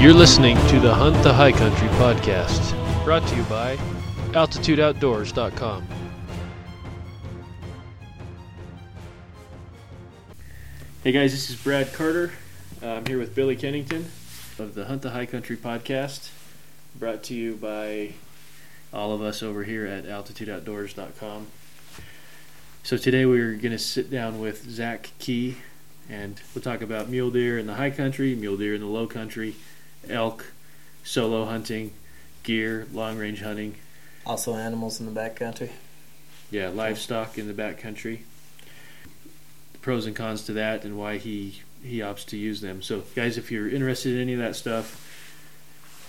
You're listening to the Hunt the High Country podcast, brought to you by AltitudeOutdoors.com. Hey guys, this is Brad Carter. Uh, I'm here with Billy Kennington of the Hunt the High Country podcast, brought to you by all of us over here at AltitudeOutdoors.com. So today we're going to sit down with Zach Key, and we'll talk about mule deer in the high country, mule deer in the low country, elk, solo hunting, gear, long range hunting. Also, animals in the backcountry. Yeah, livestock in the backcountry. The pros and cons to that, and why he he opts to use them. So, guys, if you're interested in any of that stuff,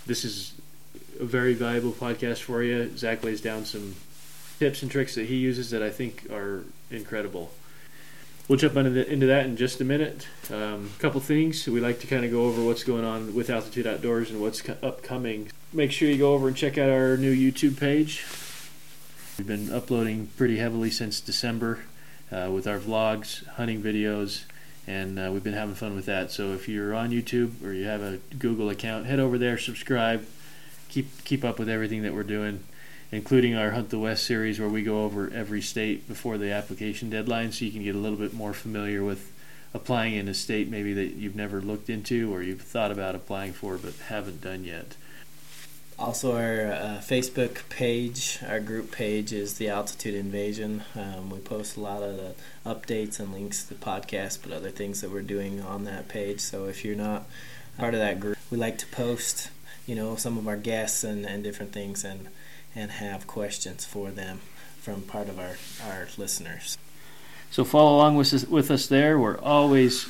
this is a very valuable podcast for you. Zach lays down some tips and tricks that he uses that I think are incredible. We'll jump into, into that in just a minute. A um, couple things we like to kind of go over what's going on with Altitude Outdoors and what's co- upcoming. Make sure you go over and check out our new YouTube page. We've been uploading pretty heavily since December uh, with our vlogs, hunting videos, and uh, we've been having fun with that. So if you're on YouTube or you have a Google account, head over there, subscribe, keep keep up with everything that we're doing including our Hunt the West series where we go over every state before the application deadline so you can get a little bit more familiar with applying in a state maybe that you've never looked into or you've thought about applying for but haven't done yet. Also, our uh, Facebook page, our group page is the Altitude Invasion. Um, we post a lot of the updates and links to the podcast, but other things that we're doing on that page. So if you're not part of that group, we like to post, you know, some of our guests and, and different things. And and have questions for them from part of our, our listeners. So follow along with us, with us there. We're always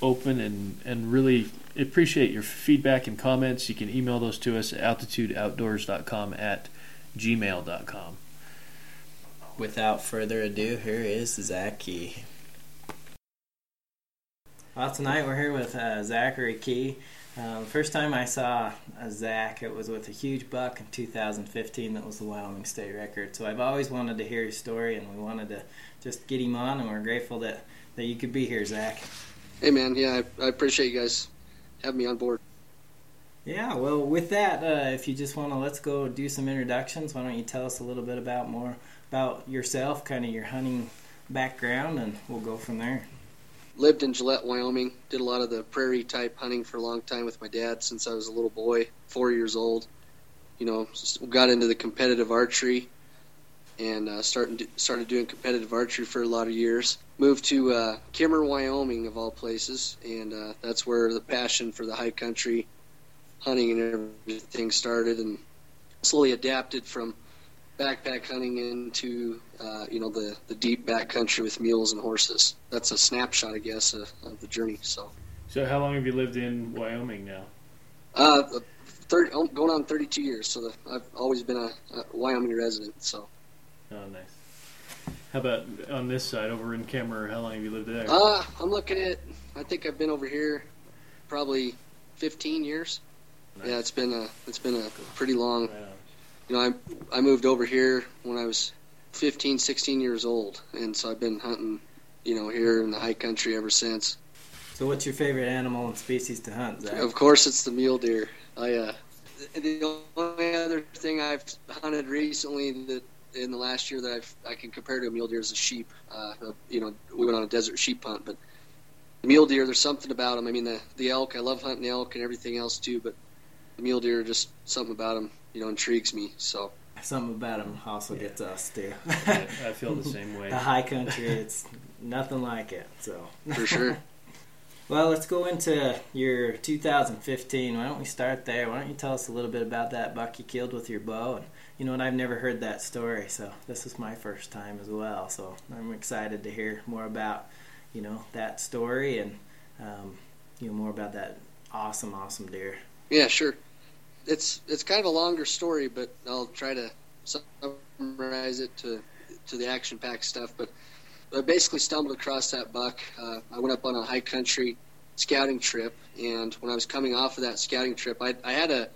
open and, and really appreciate your feedback and comments. You can email those to us at altitudeoutdoors.com at gmail.com. Without further ado, here is Zach Key. Well, tonight we're here with uh, Zachary Key. Um, first time I saw a Zach, it was with a huge buck in 2015 that was the Wyoming state record. So I've always wanted to hear his story, and we wanted to just get him on, and we're grateful that, that you could be here, Zach. Hey, man. Yeah, I, I appreciate you guys having me on board. Yeah, well, with that, uh, if you just want to, let's go do some introductions. Why don't you tell us a little bit about more about yourself, kind of your hunting background, and we'll go from there lived in Gillette, Wyoming. Did a lot of the prairie type hunting for a long time with my dad since I was a little boy, four years old. You know, got into the competitive archery and uh, started started doing competitive archery for a lot of years. Moved to uh, Kemmerer, Wyoming, of all places, and uh, that's where the passion for the high country hunting and everything started, and slowly adapted from backpack hunting into uh, you know the the deep backcountry with mules and horses. That's a snapshot, I guess, of, of, the journey. So. So how long have you lived in Wyoming now? Uh, 30, oh, going on 32 years. So the, I've always been a, a, Wyoming resident. So. Oh, nice. How about on this side, over in Kemmerer? How long have you lived there? Uh, I'm looking at. I think I've been over here probably 15 years. Nice. Yeah, it's been a it's been a pretty long. Right you know, I I moved over here when I was 15, 16 years old, and so I've been hunting, you know, here in the high country ever since. So, what's your favorite animal and species to hunt, Zach? Of course, it's the mule deer. I uh, the only other thing I've hunted recently that in the last year that I've I can compare to a mule deer is a sheep. Uh, you know, we went on a desert sheep hunt, but the mule deer, there's something about them. I mean, the the elk, I love hunting elk and everything else too, but the mule deer, just something about them, you know, intrigues me. So something about them also gets us too. I, I feel the same way. the high country, it's nothing like it. So for sure. well, let's go into your 2015. Why don't we start there? Why don't you tell us a little bit about that buck you killed with your bow? And you know what? I've never heard that story, so this is my first time as well. So I'm excited to hear more about you know that story and um, you know more about that awesome, awesome deer. Yeah, sure it's it's kind of a longer story, but I'll try to summarize it to to the action packed stuff. But I basically stumbled across that buck. Uh, I went up on a high country scouting trip, and when I was coming off of that scouting trip, I, I had a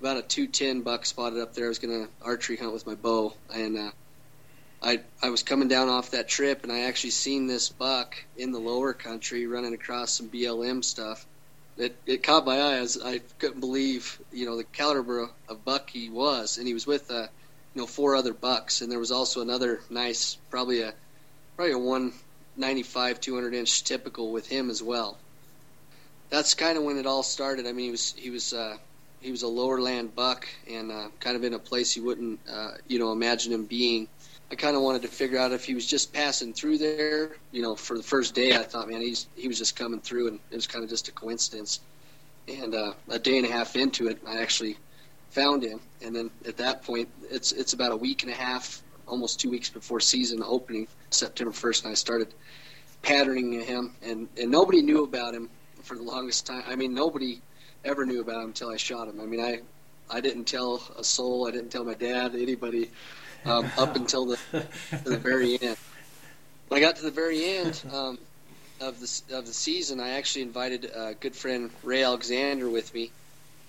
about a 210 buck spotted up there. I was going to archery hunt with my bow, and uh, I I was coming down off that trip, and I actually seen this buck in the lower country running across some BLM stuff it, it caught my eye as I couldn't believe you know the caliber of buck he was, and he was with uh, you know four other bucks, and there was also another nice, probably a probably a 195 200 inch typical with him as well. That's kind of when it all started. I mean, he was he was uh, he was a lower land buck and uh, kind of in a place you wouldn't uh, you know imagine him being. I kind of wanted to figure out if he was just passing through there. You know, for the first day, I thought, man, he's he was just coming through, and it was kind of just a coincidence. And uh, a day and a half into it, I actually found him, and then at that point, it's it's about a week and a half, almost two weeks before season opening, September first, and I started patterning him, and and nobody knew about him for the longest time. I mean, nobody ever knew about him until I shot him. I mean, I I didn't tell a soul. I didn't tell my dad, anybody um, up until the, the very end. When I got to the very end um, of the of the season, I actually invited a good friend Ray Alexander with me,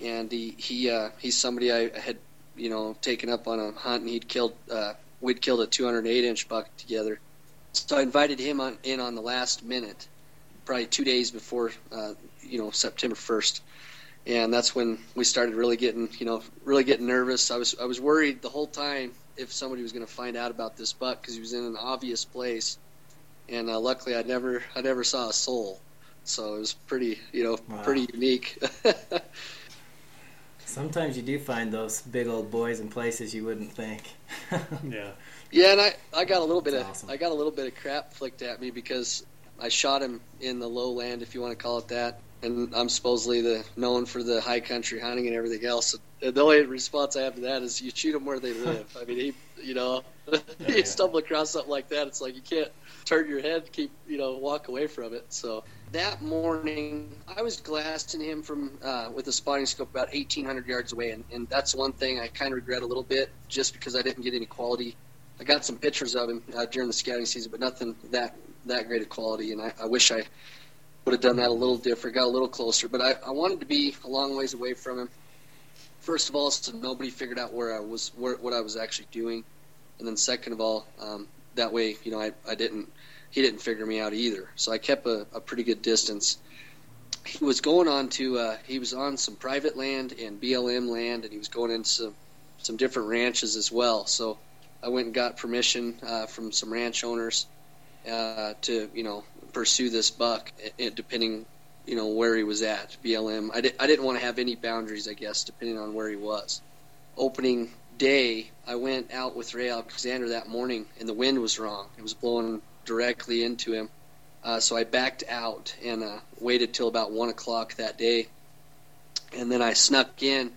and he he uh, he's somebody I had you know taken up on a hunt, and he'd killed uh, we'd killed a 208 inch buck together. So I invited him on, in on the last minute, probably two days before uh, you know September 1st and that's when we started really getting you know really getting nervous. I was I was worried the whole time if somebody was going to find out about this buck because he was in an obvious place, and uh, luckily I never I never saw a soul, so it was pretty you know wow. pretty unique. Sometimes you do find those big old boys in places you wouldn't think. yeah. Yeah, and I, I got a little That's bit of awesome. I got a little bit of crap flicked at me because I shot him in the lowland, if you want to call it that, and I'm supposedly the known for the high country hunting and everything else. And the only response I have to that is you shoot them where they live. I mean, he, you know, you yeah. stumble across something like that, it's like you can't turn your head, keep, you know, walk away from it. So that morning, I was glassing him from uh, with a spotting scope about 1,800 yards away, and, and that's one thing I kind of regret a little bit, just because I didn't get any quality. I got some pictures of him uh, during the scouting season, but nothing that that great of quality, and I, I wish I would have done that a little different, got a little closer. But I, I wanted to be a long ways away from him. First of all, so nobody figured out where I was, where, what I was actually doing, and then second of all, um, that way, you know, I, I didn't, he didn't figure me out either. So I kept a, a pretty good distance. He was going on to, uh, he was on some private land and BLM land, and he was going into some, some different ranches as well. So I went and got permission uh, from some ranch owners uh, to, you know, pursue this buck, depending, you know, where he was at. BLM. I, di- I didn't want to have any boundaries, I guess, depending on where he was. Opening day, I went out with Ray Alexander that morning, and the wind was wrong. It was blowing directly into him. Uh, so I backed out and uh, waited till about one o'clock that day, and then I snuck in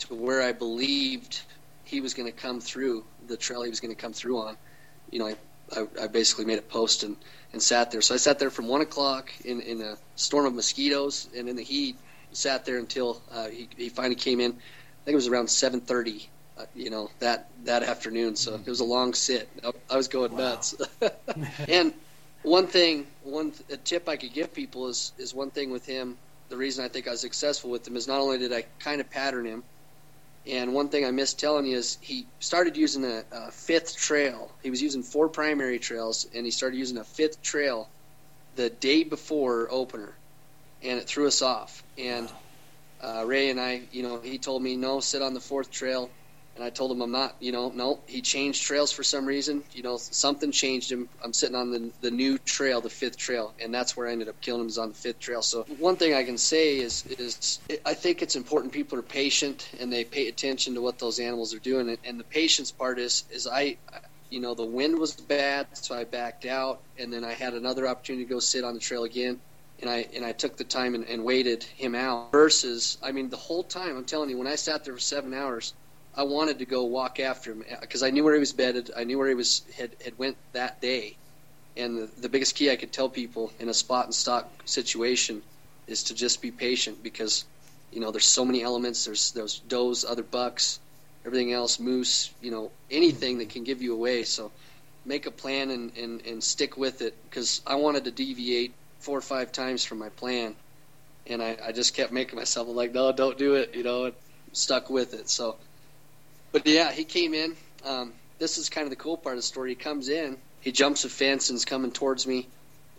to where I believed he was going to come through the trail he was going to come through on. You know, I, I, I basically made a post and and sat there. So I sat there from one o'clock in, in a storm of mosquitoes and in the heat. Sat there until uh, he, he finally came in. I think it was around seven thirty. Uh, you know that that afternoon. So it was a long sit. I, I was going wow. nuts. and one thing, one a tip I could give people is is one thing with him. The reason I think I was successful with him is not only did I kind of pattern him, and one thing I missed telling you is he started using a, a, fifth trail. He was using four primary trails, and he started using a fifth trail the day before opener, and it threw us off. And uh, Ray and I, you know, he told me no, sit on the fourth trail. And I told him I'm not, you know, no. He changed trails for some reason. You know, something changed him. I'm sitting on the the new trail, the fifth trail, and that's where I ended up killing him. Is on the fifth trail. So one thing I can say is is I think it's important people are patient and they pay attention to what those animals are doing. And the patience part is is I, you know, the wind was bad, so I backed out, and then I had another opportunity to go sit on the trail again and I and I took the time and, and, waited him out. Versus, I mean, the whole time I'm telling you, when I sat there for seven hours, I wanted to go walk after him because I knew where he was bedded. I knew where he was had, had went that day. And the, the biggest key I could tell people in a spot and stalk situation is to just be patient because you know there's so many elements. There's those does, other bucks, everything else, moose. You know anything that can give you away. So make a plan and, and, and stick with it because I wanted to deviate four or five times from my plan, and I, I just kept making myself like, no, don't do it. You know, stuck with it. So but yeah, he came in. Um, this is kind of the cool part of the story. He comes in, he jumps a fence and is coming towards me,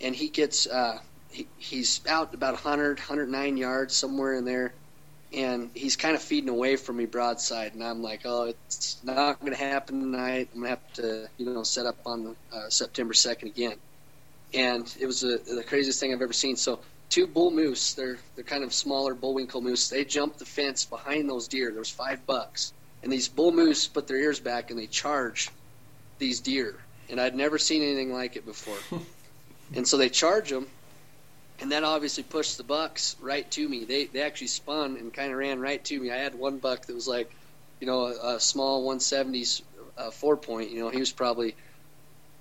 and he gets uh, he, he's out about 100, 109 yards somewhere in there, and he's kind of feeding away from me broadside, and I'm like, oh, it's not going to happen tonight. I'm going to have to, you know, set up on uh, September 2nd again. And it was a, the craziest thing I've ever seen. So two bull moose, they're they're kind of smaller bullwinkle moose. They jumped the fence behind those deer. There was five bucks, and these bull moose put their ears back and they charge these deer. And I'd never seen anything like it before. and so they charge them, and that obviously pushed the bucks right to me. They they actually spun and kind of ran right to me. I had one buck that was like, you know, a, a small 170s uh, four point. You know, he was probably,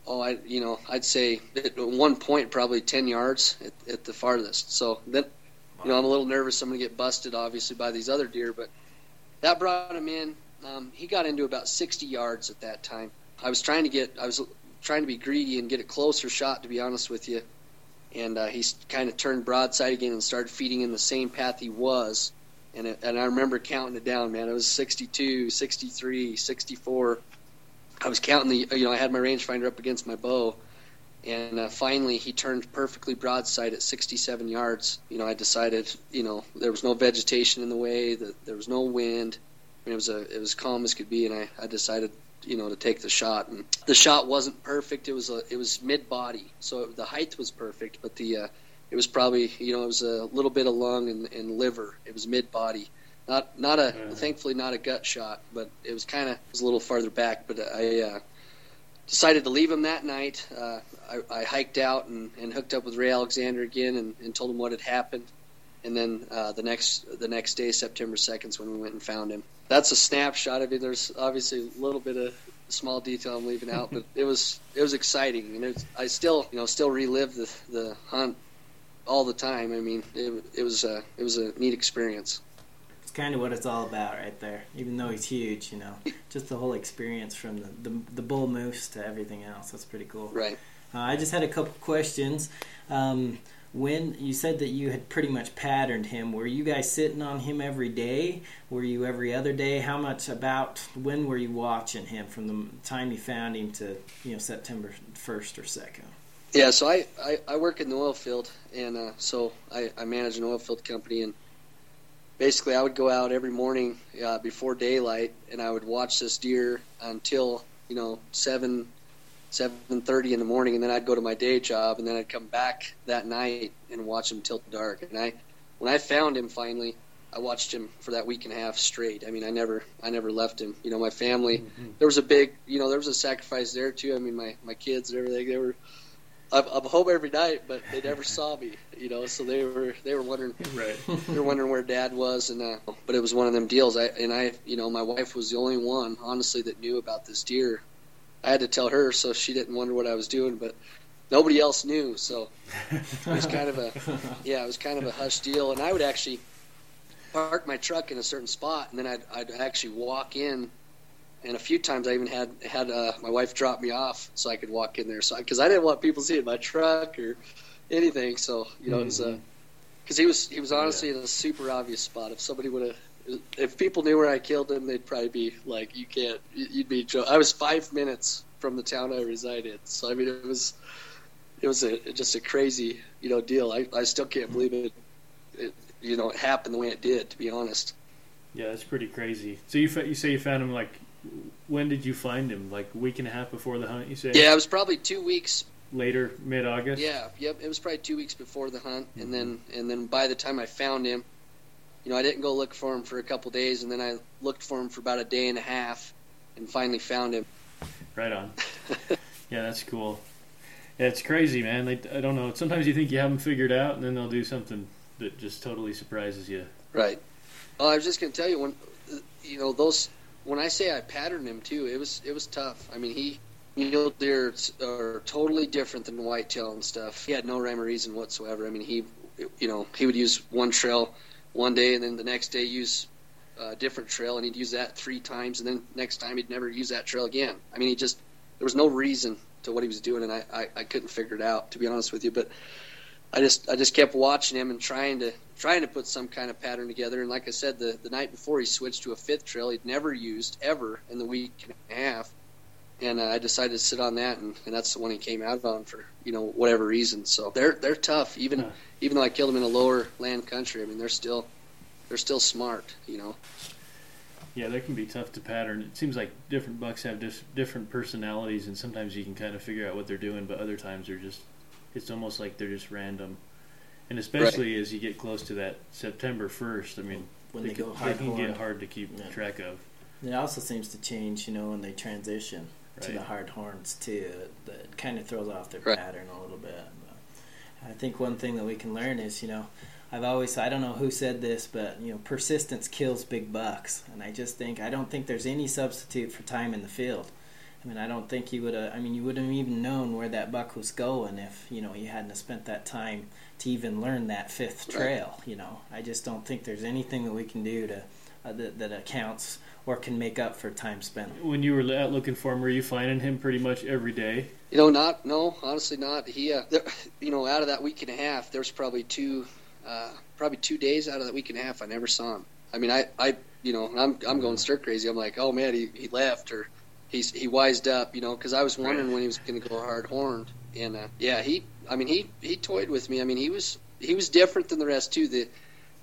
oh, I you know, I'd say at one point probably 10 yards at, at the farthest. So then, you know, I'm a little nervous. I'm gonna get busted obviously by these other deer, but that brought him in. Um, he got into about 60 yards at that time. I was trying to get, I was trying to be greedy and get a closer shot, to be honest with you and uh, he kind of turned broadside again and started feeding in the same path he was. And, it, and I remember counting it down, man. It was 62, 63, 64. I was counting the, you know, I had my rangefinder up against my bow, and uh, finally he turned perfectly broadside at 67 yards. You know, I decided, you know, there was no vegetation in the way, that there was no wind. Mean, it was a, it was calm as could be, and I, I decided you know to take the shot and the shot wasn't perfect. It was a it was mid body so the height was perfect but the uh, it was probably you know it was a little bit of lung and, and liver. It was mid body not not a thankfully not a gut shot but it was kind of was a little farther back but I uh, decided to leave him that night. Uh, I, I, hiked out and, and hooked up with Ray Alexander again and, and told him what had happened and then uh, the next the next day September 2nd is when we went and found him that's a snapshot. I mean, there's obviously a little bit of small detail I'm leaving out, but it was it was exciting, and it was, I still you know still relive the the hunt all the time. I mean, it, it was a it was a neat experience. It's kind of what it's all about, right there. Even though he's huge, you know, just the whole experience from the the, the bull moose to everything else. That's pretty cool. Right. Uh, I just had a couple questions. Um, when you said that you had pretty much patterned him were you guys sitting on him every day? Were you every other day? How much about when were you watching him from the time you found him to you know september 1st or 2nd yeah so i, I, I work in the oil field and uh, so I, I manage an oil field company and basically i would go out every morning uh, before daylight and i would watch this deer until you know 7 7:30 in the morning, and then I'd go to my day job, and then I'd come back that night and watch him till dark. And I, when I found him finally, I watched him for that week and a half straight. I mean, I never, I never left him. You know, my family. Mm-hmm. There was a big, you know, there was a sacrifice there too. I mean, my my kids and everything. They were. I'm, I'm home every night, but they never saw me. You know, so they were they were wondering. Right. they were wondering where Dad was, and uh, but it was one of them deals. I and I, you know, my wife was the only one, honestly, that knew about this deer I had to tell her so she didn't wonder what I was doing, but nobody else knew. So it was kind of a yeah, it was kind of a hush deal. And I would actually park my truck in a certain spot, and then I'd, I'd actually walk in. And a few times I even had had uh, my wife drop me off so I could walk in there. So because I, I, didn't want people seeing my truck or anything. So you know, mm-hmm. it was because uh, he was he was honestly yeah. in a super obvious spot. If somebody would have if people knew where I killed him, they'd probably be like, "You can't." You'd be. I was five minutes from the town I resided, so I mean, it was, it was a just a crazy, you know, deal. I, I still can't believe it, it, you know, it happened the way it did. To be honest. Yeah, that's pretty crazy. So you you say you found him like, when did you find him? Like a week and a half before the hunt? You say? Yeah, it was probably two weeks later, mid August. Yeah, yep. It was probably two weeks before the hunt, mm-hmm. and then and then by the time I found him you know, I didn't go look for him for a couple days, and then I looked for him for about a day and a half, and finally found him. Right on. yeah, that's cool. Yeah, it's crazy, man. They, I don't know. Sometimes you think you have them figured out, and then they'll do something that just totally surprises you. Right. Well, I was just gonna tell you when, you know, those. When I say I patterned him too, it was it was tough. I mean, he mule deer are totally different than whitetail and stuff. He had no rhyme or reason whatsoever. I mean, he, you know, he would use one trail one day, and then the next day use a different trail, and he'd use that three times, and then next time he'd never use that trail again. I mean, he just there was no reason to what he was doing, and I, I, I couldn't figure it out to be honest with you. But I just I just kept watching him and trying to trying to put some kind of pattern together. And like I said, the the night before he switched to a fifth trail he'd never used ever in the week and a half. And uh, I decided to sit on that, and, and that's the one he came out on for you know whatever reason. So they're they're tough, even Huh. even though I killed them in a lower land country. I mean, they're still they're still smart, you know. Yeah, they can be tough to pattern. It seems like different bucks have dis- different personalities, and sometimes you can kind of figure out what they're doing, but other times they're just, it's almost like they're just random. And especially as you get close to that September 1st, I mean, when they, they, can, they can get hard to keep Yeah. track of. It also seems to change, you know, when they transition to the hard horns too. That kind of throws off their Right. pattern a little bit. But I think one thing that we can learn is, you know, I've always I don't know who said this, but you know, persistence kills big bucks, and I just think I don't think there's any substitute for time in the field. I mean, I don't think you would have. I mean, you wouldn't have even known where that buck was going if you know you hadn't spent that time to even learn that fifth Right. trail. You know, I just don't think there's anything that we can do to uh, that, that accounts or can make up for time spent. When you were out looking for him, were you finding him pretty much every day? You know, not no, honestly, not. He, uh, there, you know, out of that week and a half, there was probably two, uh, probably two days out of that week and a half, I never saw him. I mean, I, I, you know, I'm, I'm going stir crazy. I'm like, oh man, he, he left or he's he wised up, you know, because I was wondering Right. when he was going to go hard horned, and uh, yeah, he, I mean, he, he toyed with me. I mean, he was, he was different than the rest too. The,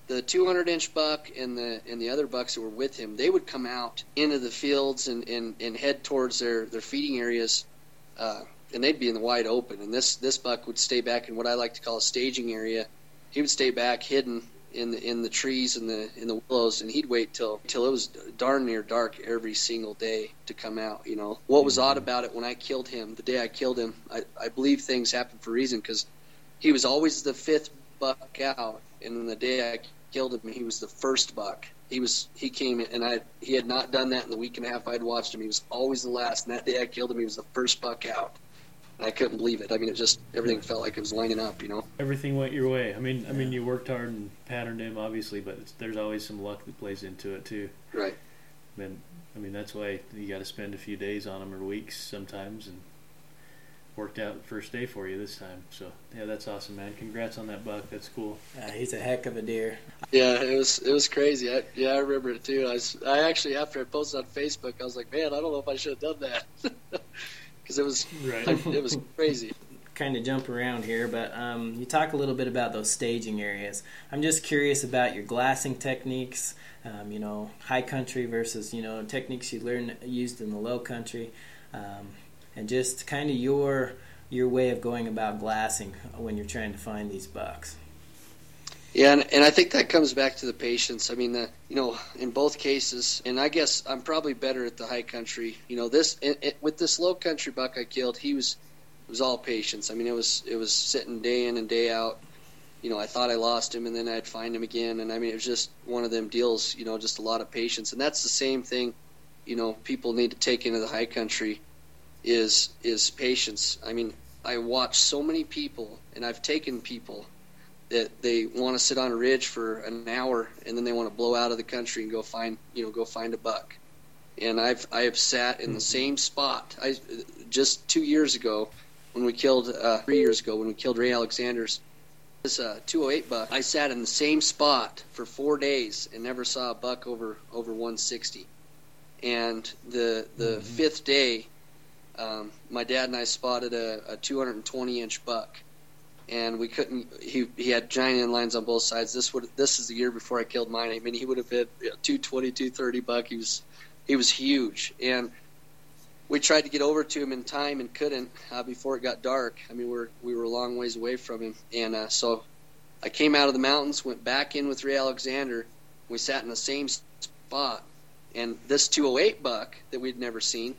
the 200 inch buck and the and the other bucks that were with him, they would come out into the fields and, and, and head towards their, their feeding areas. Uh, and they'd be in the wide open. And this this buck would stay back in what I like to call a staging area. He would stay back, hidden in the in the trees and the in the willows, and he'd wait till till it was darn near dark every single day to come out. You know what was odd about it when I killed him, the day I killed him, I, I believe things happened for a reason because he was always the fifth buck out, and then the day I killed him, he was the first buck. He was he came in, and I he had not done that in the week and a half I'd watched him. He was always the last, and that day I killed him, he was the first buck out. And I couldn't believe it. I mean, it just everything felt like it was lining up, you know. Everything went your way. I mean, I mean, you worked hard and patterned him, obviously, but it's, there's always some luck that plays into it too. Right. And I mean, that's why you got to spend a few days on them or weeks sometimes, and worked out first day for you this time. So yeah, that's awesome, man. Congrats on that buck. That's cool. Uh, he's a heck of a deer. Yeah, it was it was crazy. I, yeah, I remember it too. I was, I actually after I posted on Facebook, I was like, man, I don't know if I should have done that because it was Right. it was crazy. kind of jump around here, but um, you talk a little bit about those staging areas. I'm just curious about your glassing techniques. Um, you know, high country versus you know techniques you learn used in the low country, um, and just kind of your your way of going about glassing when you're trying to find these bucks. Yeah, and, and I think that comes back to the patience. I mean, the, you know, in both cases, and I guess I'm probably better at the high country. You know, this it, it, with this low country buck I killed, he was it was all patience. I mean, it was it was sitting day in and day out. You know, I thought I lost him, and then I'd find him again, and I mean, it was just one of them deals. You know, just a lot of patience, and that's the same thing. You know, people need to take into the high country is is patience. I mean, I watch so many people, and I've taken people that they want to sit on a ridge for an hour and then they want to blow out of the country and go find you know go find a buck. And i've i have sat in the same spot. I just two years ago when we killed uh, three years ago when we killed ray alexander's this uh, 208 buck i sat in the same spot for four days and never saw a buck over over 160 and the the fifth day um, my dad and i spotted a, a 220 inch buck and we couldn't. He he had giant inlines on both sides. This would this is the year before I killed mine. I mean, he would have hit know, 220, 230 buck. He was he was huge, and we tried to get over to him in time and couldn't uh, before it got dark. I mean, we're we were a long ways away from him, and uh, so I came out of the mountains, went back in with Ray Alexander. We sat in the same spot, and this 208 buck that we'd never seen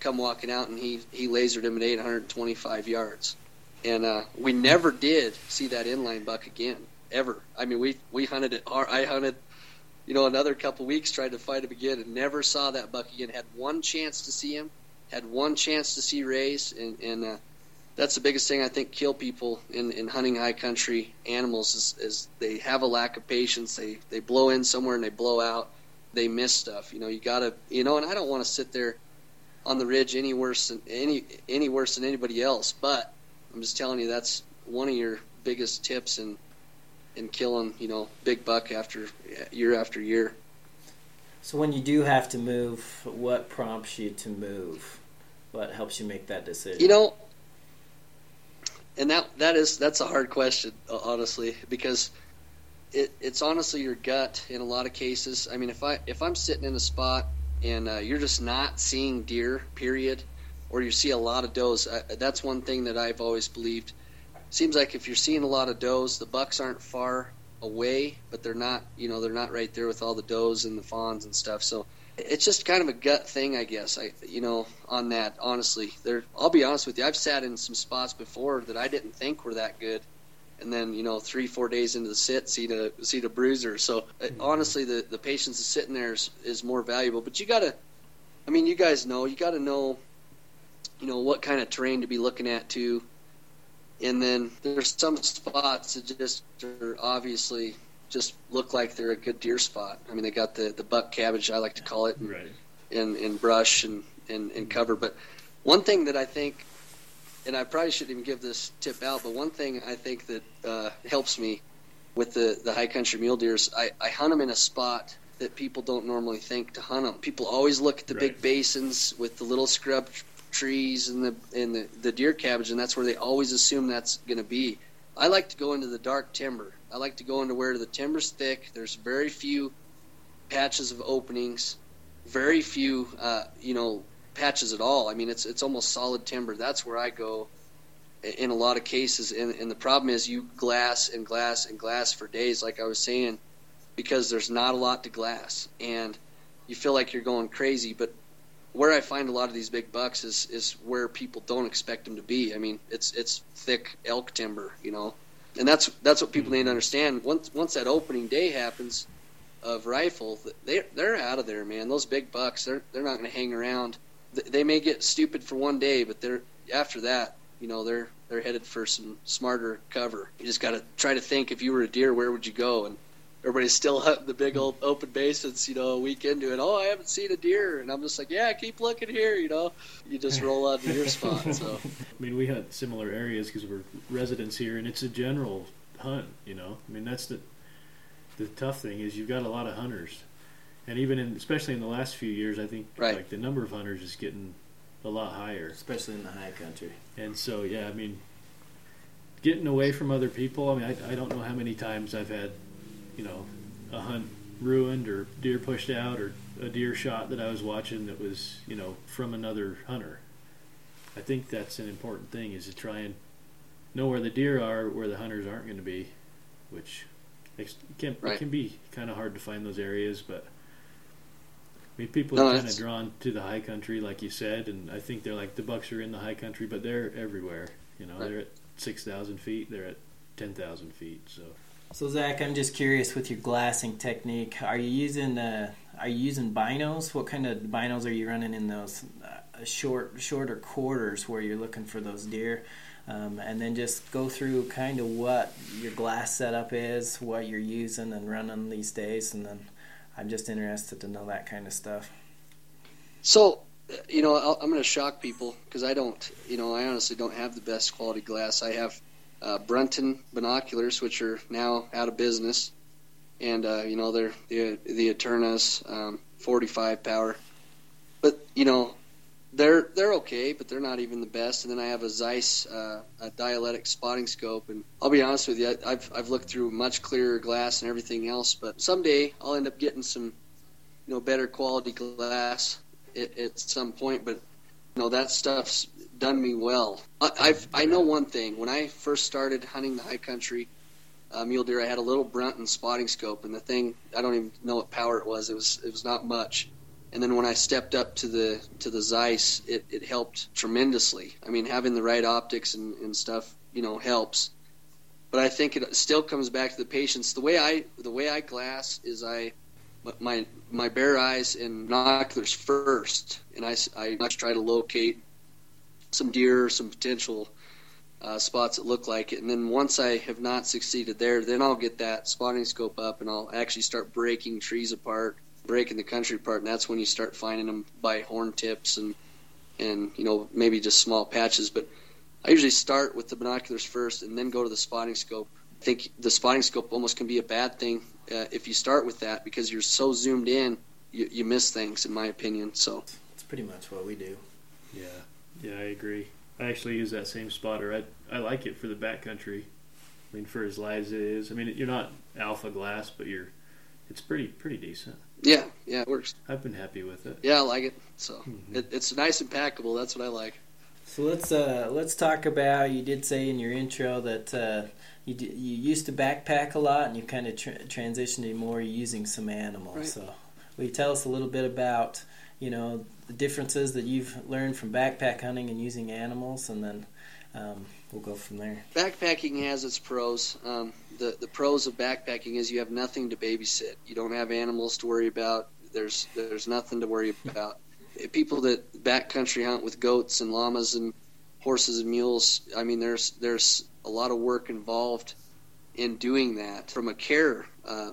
come walking out, and he he lasered him at 825 yards and uh, we never did see that inline buck again ever. I mean, we we hunted it. I hunted, you know, another couple weeks trying to find him again, and never saw that buck again. Had one chance to see him, had one chance to see Ray's, and and uh, that's the biggest thing I think kill people in, in hunting high country animals is, is they have a lack of patience. They they blow in somewhere and they blow out. They miss stuff. You know, you gotta you know, and I don't want to sit there on the ridge any worse than any any worse than anybody else, but I'm just telling you that's one of your biggest tips in in killing, you know, big buck after year after year. So when you do have to move, what prompts you to move? What helps you make that decision? You know, and that that is that's a hard question, uh, honestly, because it, it's honestly your gut in a lot of cases. I mean, if I if I'm sitting in a spot and uh, you're just not seeing deer, period, or you see a lot of does, that's one thing that I've always believed. Seems like if you're seeing a lot of does, the bucks aren't far away, but they're not, you know, they're not right there with all the does and the fawns and stuff. So it's just kind of a gut thing, I guess. I, you know, on that, honestly, there. I'll be honest with you. I've sat in some spots before that I didn't think were that good, and then you know three four days into the sit see the see the bruiser. So mm-hmm. honestly the the patience of sitting there is, is more valuable. But you gotta i mean you guys know you gotta know you know what kind of terrain to be looking at too. And then there's some spots that just are obviously just look like they're a good deer spot. I mean they got the the buck cabbage i like to call it right. in in brush and and, and cover. But one thing that i think and I probably shouldn't even give this tip out, but one thing I think that uh, helps me with the, the high country mule deers, I, I hunt them in a spot that people don't normally think to hunt them. People always look at the right. big basins with the little scrub trees and the and the, the deer cabbage, and that's where they always assume that's going to be. I like to go into the dark timber. I like to go into where the timber's thick. There's very few patches of openings, very few, uh, you know, patches at all. I mean, it's it's almost solid timber. That's where I go in a lot of cases. And, and the problem is you glass and glass and glass for days, like I was saying, because there's not a lot to glass, and you feel like you're going crazy. But where I find a lot of these big bucks is is where people don't expect them to be. I mean, it's it's thick elk timber, you know, and that's that's what people need to understand. Once once that opening day happens of rifle, they they're out of there, man. Those big bucks, they're they're not going to hang around they may get stupid for one day, but they're after that, you know, they're they're headed for some smarter cover. You just got to try to think if you were a deer, where would you go? And everybody's still hunting the big old open basins, you know, a week into it. Oh, I haven't seen a deer, and I'm just like, yeah, keep looking here, you know. You just roll out to your spot. So, I mean, we hunt similar areas because we're residents here, and it's a general hunt, you know. I mean, that's the the tough thing is you've got a lot of hunters and even in especially in the last few years, I think right. like the number of hunters is getting a lot higher, especially in the high country. And so, yeah, I mean, getting away from other people. I mean, I, I don't know how many times I've had, you know, a hunt ruined or deer pushed out or a deer shot that I was watching that was, you know, from another hunter. I think that's an important thing is to try and know where the deer are, where the hunters aren't going to be, which it can, right. it can be kind of hard to find those areas, but I mean, people no, are kind of drawn to the high country, like you said, and I think they're like the Bucks are in the high country, but they're everywhere. You know, right. they're at six thousand feet, they're at ten thousand feet. So, so Zach, I'm just curious with your glassing technique. Are you using uh, are you using binos? What kind of binos are you running in those uh, short shorter quarters where you're looking for those deer? Um, and then just go through kind of what your glass setup is, what you're using and running these days, and then I'm just interested to know that kind of stuff. So, you know, i am going to shock people because I don't, you know, I honestly don't have the best quality glass. I have uh, Brunton binoculars, which are now out of business, and uh, you know they're the the Eternas um, 45 power. But you know, they're they're okay, but they're not even the best. And then I have a Zeiss uh, a dielectric spotting scope, and I'll be honest with you, I've I've looked through much clearer glass and everything else, but someday I'll end up getting some, you know, better quality glass at, at some point. But you know that stuff's done me well. I, I've I know one thing. When I first started hunting the high country. Uh, mule deer. I had a little Brunton spotting scope, and the thing I don't even know what power it was. It was it was not much and then when I stepped up to the to the Zeiss, it, it helped tremendously. I mean, having the right optics and, and stuff, you know, helps. But I think it still comes back to the patience. The way I the way I glass is I my my bare eyes and binoculars first, and I I try to locate some deer, some potential uh, spots that look like it. And then once I have not succeeded there, then I'll get that spotting scope up and I'll actually start breaking trees apart breaking the country apart, and that's when you start finding them by horn tips and and you know maybe just small patches. But I usually start with the binoculars first, and then go to the spotting scope. I think the spotting scope almost can be a bad thing uh, if you start with that because you're so zoomed in, you, you miss things, in my opinion. So it's pretty much what we do. Yeah. Yeah, I agree. I actually use that same spotter. I I like it for the backcountry. I mean, for as light as it is. I mean, you're not alpha glass, but you're it's pretty pretty decent. Yeah, yeah, it works. I've been happy with it. Yeah, I like it. So Mhm. it, it's nice and packable. That's what I like. So let's uh, let's talk about. You did say in your intro that uh, you d- you used to backpack a lot, and you kind of tra- transitioned to more using some animals. Right. So will you tell us a little bit about you know the differences that you've learned from backpack hunting and using animals, and then um, we'll go from there. Backpacking has its pros. Um, the the pros of backpacking is you have nothing to babysit. You don't have animals to worry about. There's there's nothing to worry about. People that backcountry hunt with goats and llamas and horses and mules. I mean, there's there's a lot of work involved in doing that. From a care uh,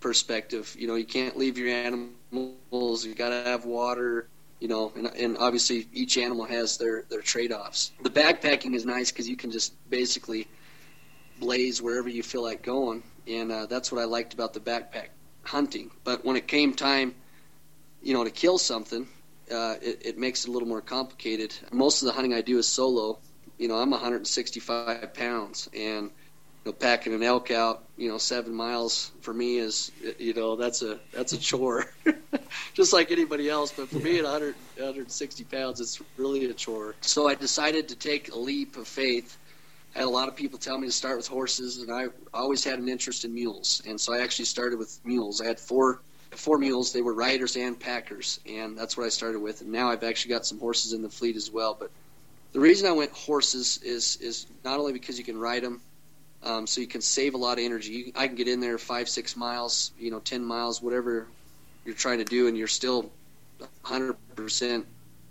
perspective, you know, you can't leave your animals. You got to have water. You know, and, and obviously each animal has their their trade offs. The backpacking is nice because you can just basically blaze wherever you feel like going, and uh, that's what I liked about the backpack hunting. But when it came time, you know, to kill something, uh, it, it makes it a little more complicated. Most of the hunting I do is solo. You know, I'm 165 pounds, and you know, packing an elk out, you know, seven miles for me is, you know, that's a that's a chore, just like anybody else. But for me, at 100 160 pounds, it's really a chore. So I decided to take a leap of faith I had a lot of people tell me to start with horses, and I always had an interest in mules, and so I actually started with mules. I had four four mules. They were riders and packers, and that's what I started with. And now I've actually got some horses in the fleet as well. But the reason I went horses is is not only because you can ride them, um, so you can save a lot of energy. You, I can get in there five six miles, you know, ten miles, whatever you're trying to do, and you're still 100 percent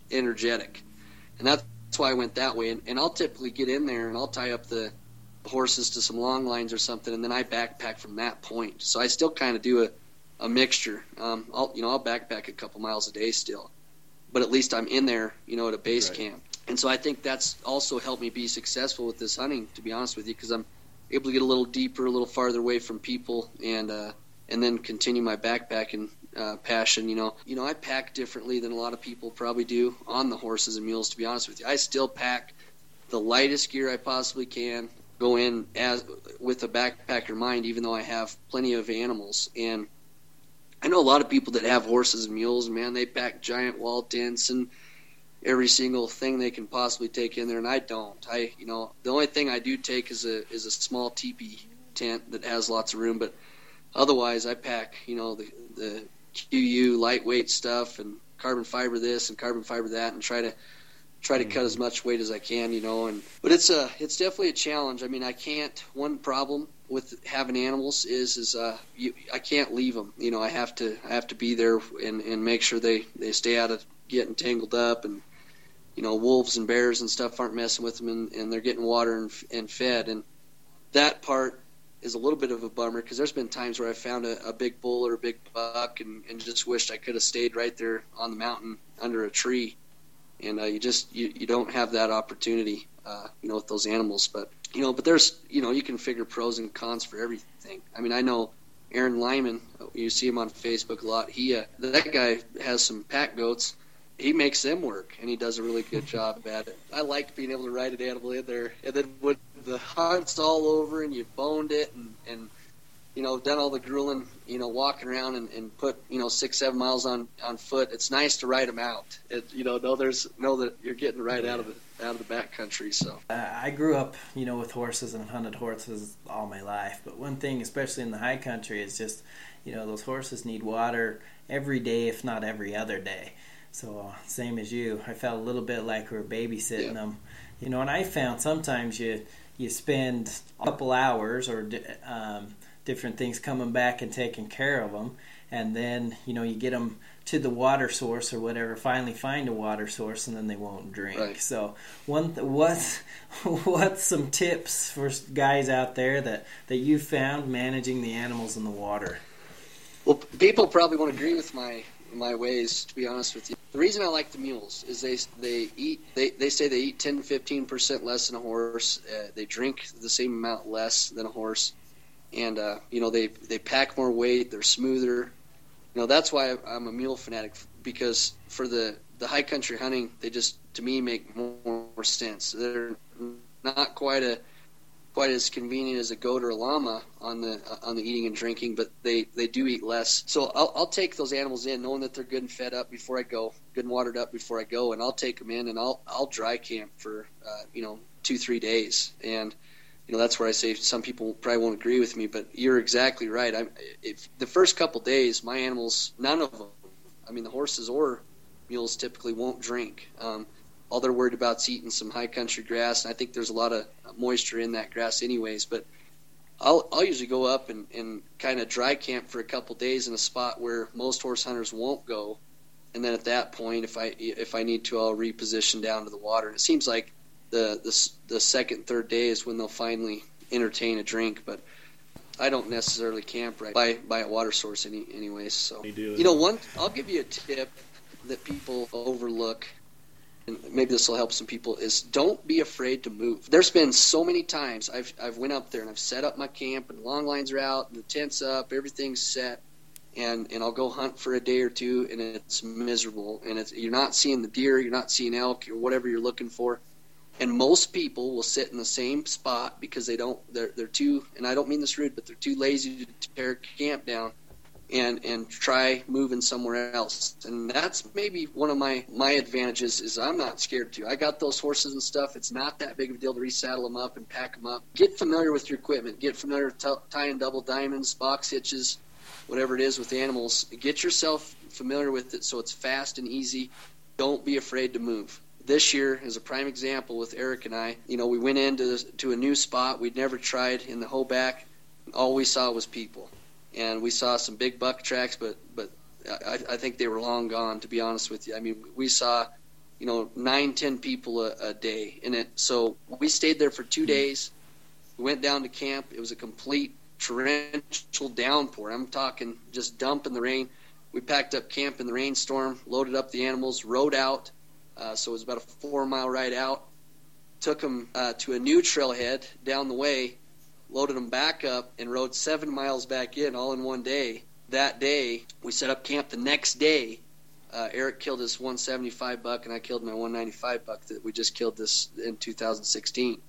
energetic, and that's that's why I went that way. And, and I'll typically get in there and I'll tie up the horses to some long lines or something, and then I backpack from that point. So I still kind of do a, a mixture. Um, I'll you know I'll backpack a couple miles a day still, but at least I'm in there, you know, at a base Right. camp. And so I think that's also helped me be successful with this hunting, to be honest with you, because I'm able to get a little deeper, a little farther away from people, and uh, and then continue my backpacking uh, passion. You know, you know, I pack differently than a lot of people probably do on the horses and mules. To be honest with you, I still pack the lightest gear I possibly can. Go in as with a backpacker mind, even though I have plenty of animals. And I know a lot of people that have horses and mules. Man, they pack giant wall tents and every single thing they can possibly take in there, and I don't. I, you know, the only thing I do take is a is a small teepee tent that has lots of room, but otherwise I pack, you know, the the QU lightweight stuff and carbon fiber this and carbon fiber that, and try to try to cut as much weight as I can, you know. And but it's a it's definitely a challenge. I mean, I can't. One problem with having animals is is uh you, I can't leave them. You know, I have to I have to be there and and make sure they they stay out of getting tangled up and you know wolves and bears and stuff aren't messing with them and, and they're getting water and, and fed and that part is a little bit of a bummer because there's been times where I found a, a big bull or a big buck and, and just wished I could have stayed right there on the mountain under a tree. And uh, you just you, you don't have that opportunity, uh, you know, with those animals. But you know, but there's you know you can figure pros and cons for everything. I mean, I know Aaron Lyman. You see him on Facebook a lot. He uh, that guy has some pack goats. He makes them work, and he does a really good job at it. I like being able to ride an animal in there, and then when the hunt's all over and you've boned it and, and you know done all the grueling, you know, walking around and, and put you know six seven miles on on foot. It's nice to ride them out. It, you know, know there's know that you're getting right out of the out of the back country. So I grew up, you know, with horses and hunted horses all my life. But one thing, especially in the high country, is just, you know, those horses need water every day, if not every other day. So uh, same as you, I felt a little bit like we were babysitting Yeah. them, you know. And I found sometimes you you spend a couple hours or um, different things coming back and taking care of them, and then you know you get them to the water source or whatever. Finally, find a water source, and then they won't drink. Right. So one th- what what's some tips for guys out there that that you found managing the animals in the water? Well, people probably won't agree with my my ways. To be honest with you, the reason I like the mules is they they eat they, they say they eat 10 15 percent less than a horse. Uh, they drink the same amount less than a horse, and uh, you know they they pack more weight. They're smoother. You know that's why I'm a mule fanatic because for the the high country hunting, they just to me make more, more sense. They're not quite a quite as convenient as a goat or a llama on the on the eating and drinking, but they they do eat less. So I'll, I'll take those animals in, knowing that they're good and fed up before I go, good and watered up before I go, and I'll take them in and I'll I'll dry camp for uh, you know two three days, and you know that's where I say some people probably won't agree with me, but you're exactly right. I'm if the first couple days, my animals, none of them, I mean the horses or mules typically won't drink. Um, all they're worried about is eating some high country grass, and I think there's a lot of moisture in that grass, anyways. But I'll I'll usually go up and, and kind of dry camp for a couple days in a spot where most horse hunters won't go, and then at that point, if I if I need to, I'll reposition down to the water. And it seems like the the the second third day is when they'll finally entertain a drink, but. I don't necessarily camp right by, by a water source any anyways. So you know one I'll give you a tip that people overlook and maybe this will help some people is don't be afraid to move. There's been so many times I've I've went up there and I've set up my camp and long lines are out and the tent's up, everything's set, and and I'll go hunt for a day or two and it's miserable and it's you're not seeing the deer, you're not seeing elk or whatever you're looking for. And most people will sit in the same spot because they don't they're they're too and I don't mean this rude, but they're too lazy to tear camp down and and try moving somewhere else. And that's maybe one of my my advantages is I'm not scared to. I got those horses and stuff. It's not that big of a deal to resaddle them up and pack them up. Get familiar with your equipment. Get familiar with t- tying double diamonds, box hitches, whatever it is with animals. Get yourself familiar with it so it's fast and easy. Don't be afraid to move. This year is a prime example with Eric and I. You know, we went into to a new spot we'd never tried in the Hoback. All we saw was people and we saw some big buck tracks, but but I, I think they were long gone. To be honest with you, I mean we saw you know nine ten people a, a day in it. So we stayed there for two hmm. days. We went down to camp. It was a complete torrential downpour. I'm talking just dump in the rain. We packed up camp in the rainstorm, loaded up the animals, rode out. Uh, so it was about a four mile ride out. Took them uh, to a new trailhead down the way loaded them back up, and rode seven miles back in all in one day. That day, we set up camp the next day. Uh, Eric killed his 175 buck, and I killed my 195 buck that we just killed this in 2016.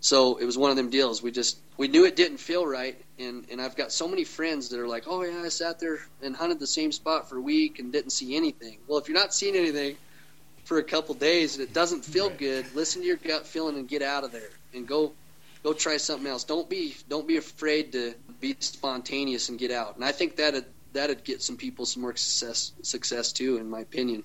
So it was one of them deals. We just we knew it didn't feel right, and and I've got so many friends that are like, oh yeah, I sat there and hunted the same spot for a week and didn't see anything. Well, if you're not seeing anything for a couple days and it doesn't feel right. good, listen to your gut feeling and get out of there and go go try something else. Don't be don't be afraid to be spontaneous and get out. And I think that'd that'd get some people some more success success too, in my opinion.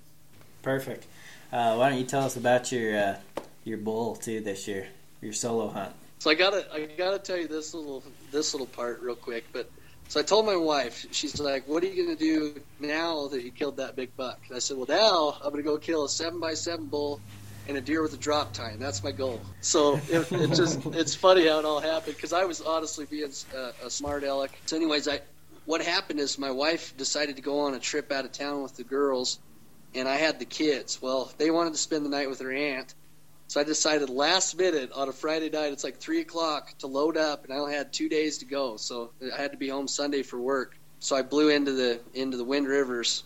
Perfect. Uh, why don't you tell us about your uh, your bull too this year, your solo hunt? So I gotta I gotta tell you this little this little part real quick, but. So I told my wife, she's like, "What are you going to do now that you killed that big buck?" And I said, "Well, now I'm going to go kill a seven by seven bull and a deer with a drop tine. That's my goal. So it, it just it's funny how it all happened because I was honestly being a, a smart aleck. So, anyways, I what happened is my wife decided to go on a trip out of town with the girls, and I had the kids. Well, they wanted to spend the night with their aunt. So I decided last minute on a Friday night, it's like three o'clock to load up, and I only had two days to go. So I had to be home Sunday for work. So I blew into the into the Wind Rivers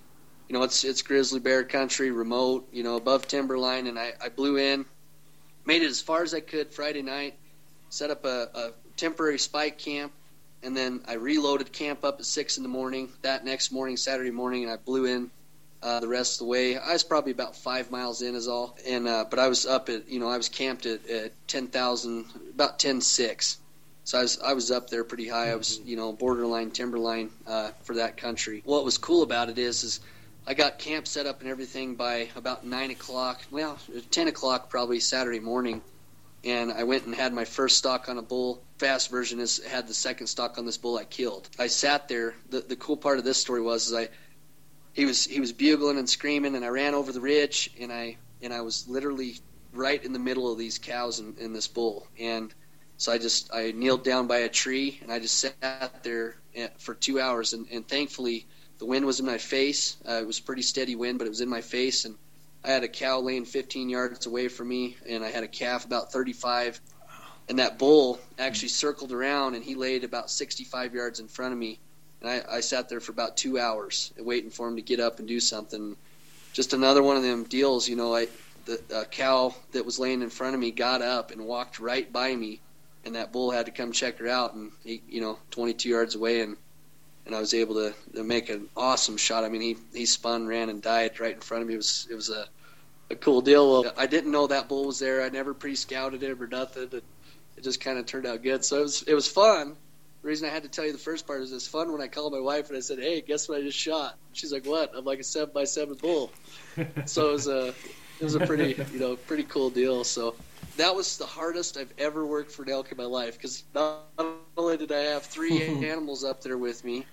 you know, it's it's grizzly bear country, remote, you know, above timberline, and I, I blew in, made it as far as I could Friday night, set up a, a temporary spike camp, and then I reloaded camp up at six in the morning. That next morning, Saturday morning, and I blew in uh, the rest of the way. I was probably about five miles in, is all. And uh, but I was up at you know I was camped at, at ten thousand, about ten six. So I was I was up there pretty high. I was you know borderline timberline uh, for that country. What was cool about it is is I got camp set up and everything by about nine o'clock. Well, ten o'clock probably Saturday morning, and I went and had my first stock on a bull. Fast version is had the second stock on this bull I killed. I sat there. The the cool part of this story was is I he was he was bugling and screaming, and I ran over the ridge, and I and I was literally right in the middle of these cows and, and this bull, and so I just I kneeled down by a tree and I just sat there eh, for two hours, and, and thankfully the wind was in my face. Uh, it was pretty steady wind, but it was in my face, and I had a cow laying 15 yards away from me, and I had a calf about 35. And that bull actually circled around, and he laid about 65 yards in front of me. And I, I sat there for about two hours waiting for him to get up and do something. just another one of them deals. You know, I the a cow that was laying in front of me got up and walked right by me, and that bull had to come check her out, and he, you know, 22 yards away, and and I was able to, to make an awesome shot. I mean, he he spun, ran, and died right in front of me. It was it was a a cool deal. Well, I didn't know that bull was there. I never pre-scouted him or nothing. It, it just kind of turned out good. So it was it was fun. The reason I had to tell you the first part is it's fun when I called my wife and I said, "Hey, guess what I just shot?" She's like, "What?" I'm like a seven by seven bull. so it was a it was a pretty you know pretty cool deal. So that was the hardest I've ever worked for an elk in my life because not only did I have three animals up there with me,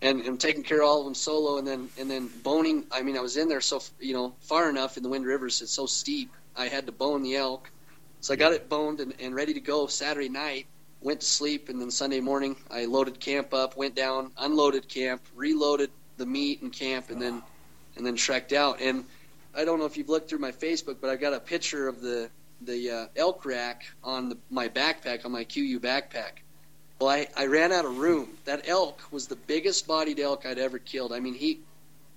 and I'm taking care of all of them solo, and then and then boning. I mean, I was in there so you know far enough in the Wind Rivers. It's so steep. I had to bone the elk, so I got it boned and, and ready to go Saturday night. Went to sleep, and then Sunday morning I loaded camp up, went down, unloaded camp, reloaded the meat and camp, and then and then trekked out. And I don't know if you've looked through my Facebook, but I got a picture of the the uh, elk rack on the, my backpack on my KUIU backpack. Well, I, I ran out of room. That elk was the biggest bodied elk I'd ever killed. I mean, he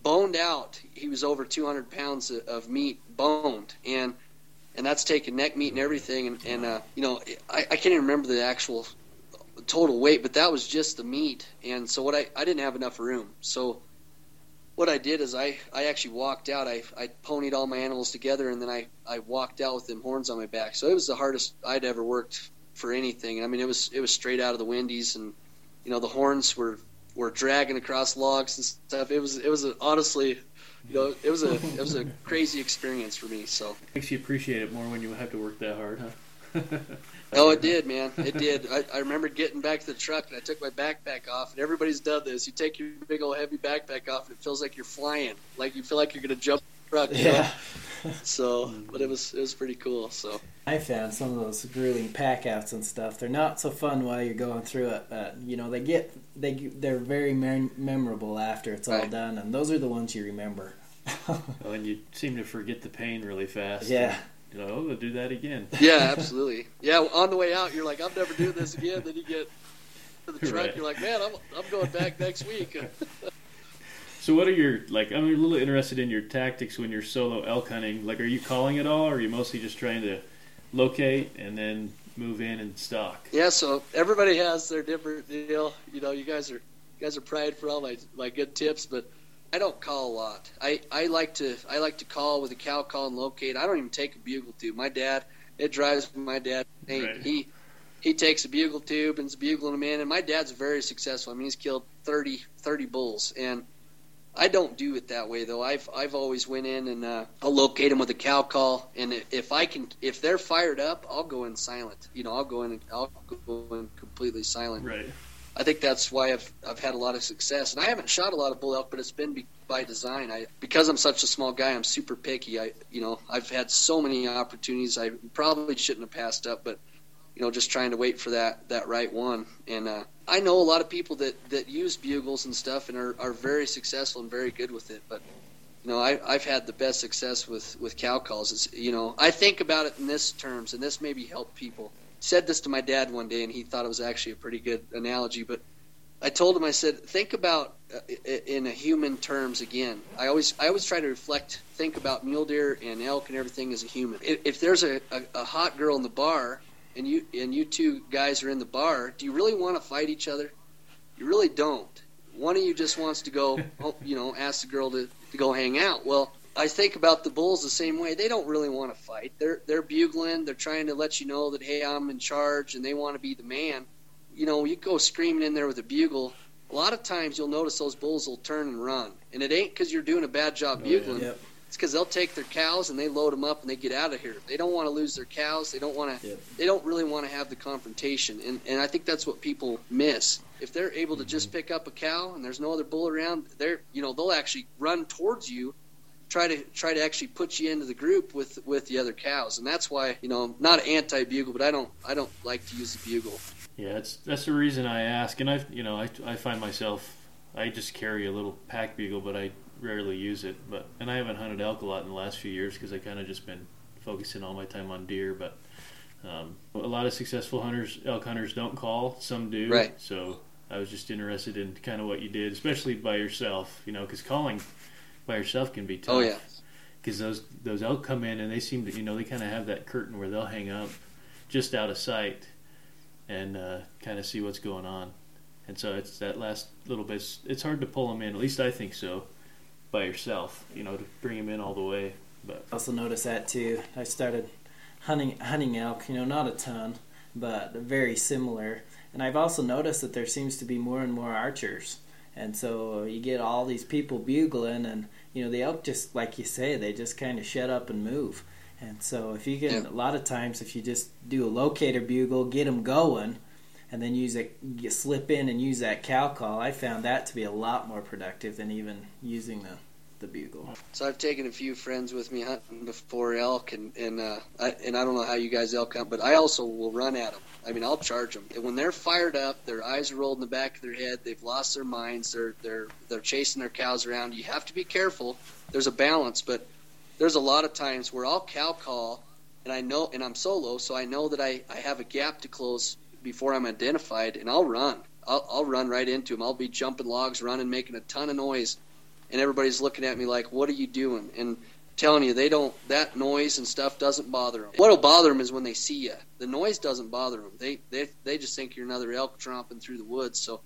boned out. He was over 200 pounds of, meat boned, and and that's taking neck meat and everything. And, and uh, you know, I, I can't even remember the actual total weight, but that was just the meat. And so what I I didn't have enough room. So what I did is I, I actually walked out. I, I ponied all my animals together and then I, I walked out with them horns on my back. So it was the hardest I'd ever worked for anything. I mean, it was it was straight out of the Windies, and you know the horns were were dragging across logs and stuff. It was it was a, honestly, you know, it was a it was a crazy experience for me. So makes you appreciate it more when you have to work that hard, huh? oh, it did, man. It did. I, I remember getting back to the truck and I took my backpack off. And everybody's done this. You take your big old heavy backpack off, and it feels like you're flying. Like you feel like you're gonna jump the truck. Yeah. Know? So, but it was it was pretty cool. So. I found some of those grueling packouts and stuff. They're not so fun while you're going through it, but you know they get they they're very mem- memorable after it's all Right. done, and those are the ones you remember. Oh, and you seem to forget the pain really fast. yeah, You know, oh, we'll do that again. Yeah, absolutely. Yeah, on the way out, you're like, I'm never doing this again. Then you get to the truck, Right. you're like, man, I'm, I'm going back next week. So, what are your like? I'm a little interested in your tactics when you're solo elk hunting. Like, are you calling at all, or are you mostly just trying to locate and then move in and stalk? yeah, so everybody has their different deal. You know, you guys are you guys are pride for all my my good tips, but I don't call a lot. I, I like to I like to call with a cow call and locate. I don't even take a bugle tube. My dad, it drives my dad. insane. Right. He he takes a bugle tube and's bugling them in, and my dad's very successful. I mean, he's killed 30, 30 bulls, and I don't do it that way though. I've I've always went in and uh, I'll locate them with a cow call, and if I can, if they're fired up, I'll go in silent. You know, I'll go in and I'll go in completely silent. Right. I think that's why I've I've had a lot of success, and I haven't shot a lot of bull elk, but it's been be, by design. I because I'm such a small guy, I'm super picky. I you know I've had so many opportunities I probably shouldn't have passed up, but you know just trying to wait for that that right one. And uh, I know a lot of people that that use bugles and stuff and are are very successful and very good with it, but. You know, I, I've had the best success with, with cow calls. It's, you know, I think about it in this terms, and this maybe help people said this to my dad one day, and he thought it was actually a pretty good analogy. But I told him, I said, think about uh, in human terms again. I always, I always try to reflect, think about mule deer and elk and everything as a human. If, if there's a, a, a hot girl in the bar, and you and you two guys are in the bar, do you really want to fight each other? You really don't. One of you just wants to go, oh, you know, ask the girl to, to go hang out. Well, I think about the bulls the same way. They don't really want to fight. They're they're bugling. They're trying to let you know that hey, I'm in charge, and they want to be the man. You know, you go screaming in there with a bugle. A lot of times you'll notice those bulls will turn and run, and it ain't because you're doing a bad job Oh, yeah. bugling. Yep. It's because they'll take their cows and they load them up and they get out of here. They don't want to lose their cows. They don't want to. Yep. They don't really want to have the confrontation, and and I think that's what people miss. If they're able to just mm-hmm. pick up a cow and there's no other bull around, they're you know they'll actually run towards you, try to try to actually put you into the group with with the other cows, and that's why you know I'm not anti bugle, but I don't I don't like to use the bugle. Yeah, that's that's the reason I ask, and I, you know, I, I find myself, I just carry a little pack bugle, but I rarely use it. But and I haven't hunted elk a lot in the last few years because I kind of just been focusing all my time on deer. But um, a lot of successful hunters, elk hunters, don't call. Some do. Right. So I was just interested in kind of what you did, especially by yourself. You know, because calling, by yourself can be tough. Oh yeah. Because those those elk come in and they seem to you know they kind of have that curtain where they'll hang up just out of sight and uh, kind of see what's going on. And so it's that last little bit. It's hard to pull them in. At least I think so. By yourself, you know, to bring them in all the way. But also noticed that too. I started hunting hunting elk. You know, not a ton, but very similar. And I've also noticed that there seems to be more and more archers. And so you get all these people bugling, and you know the elk just like you say, they just kind of shut up and move. And so if you can, Yeah. a lot of times if you just do a locator bugle, get them going, and then use it, you slip in and use that cow call. I found that to be a lot more productive than even using the the bugle. So I've taken a few friends with me hunting before elk, and and uh, I, and I don't know how you guys elk hunt, but I also will run at them. I mean, I'll charge them. And when they're fired up, their eyes are rolled in the back of their head. They've lost their minds. They're they're they're chasing their cows around. You have to be careful. There's a balance, but there's a lot of times where I'll cow call, and I know, and I'm solo, so I know that I I have a gap to close before I'm identified, and I'll run. I'll, I'll run right into them. I'll be jumping logs, running, making a ton of noise and everybody's looking at me like, "What are you doing?" And telling you they don't that noise and stuff doesn't bother them. What'll bother them is when they see you. The noise doesn't bother them. They they they just think you're another elk tromping through the woods. So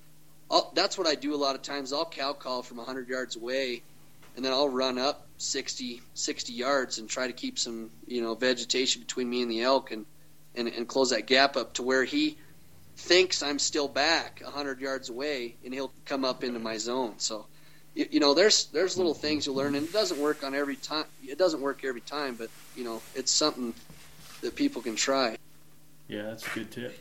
I'll, that's what I do a lot of times. I'll cow call from 100 yards away, and then I'll run up 60 60 yards and try to keep some you know vegetation between me and the elk and and, and close that gap up to where he thinks I'm still back 100 yards away, and he'll come up into my zone. So you, you know there's there's little things you learn and it doesn't work on every time it doesn't work every time but you know it's something that people can try yeah, that's a good tip.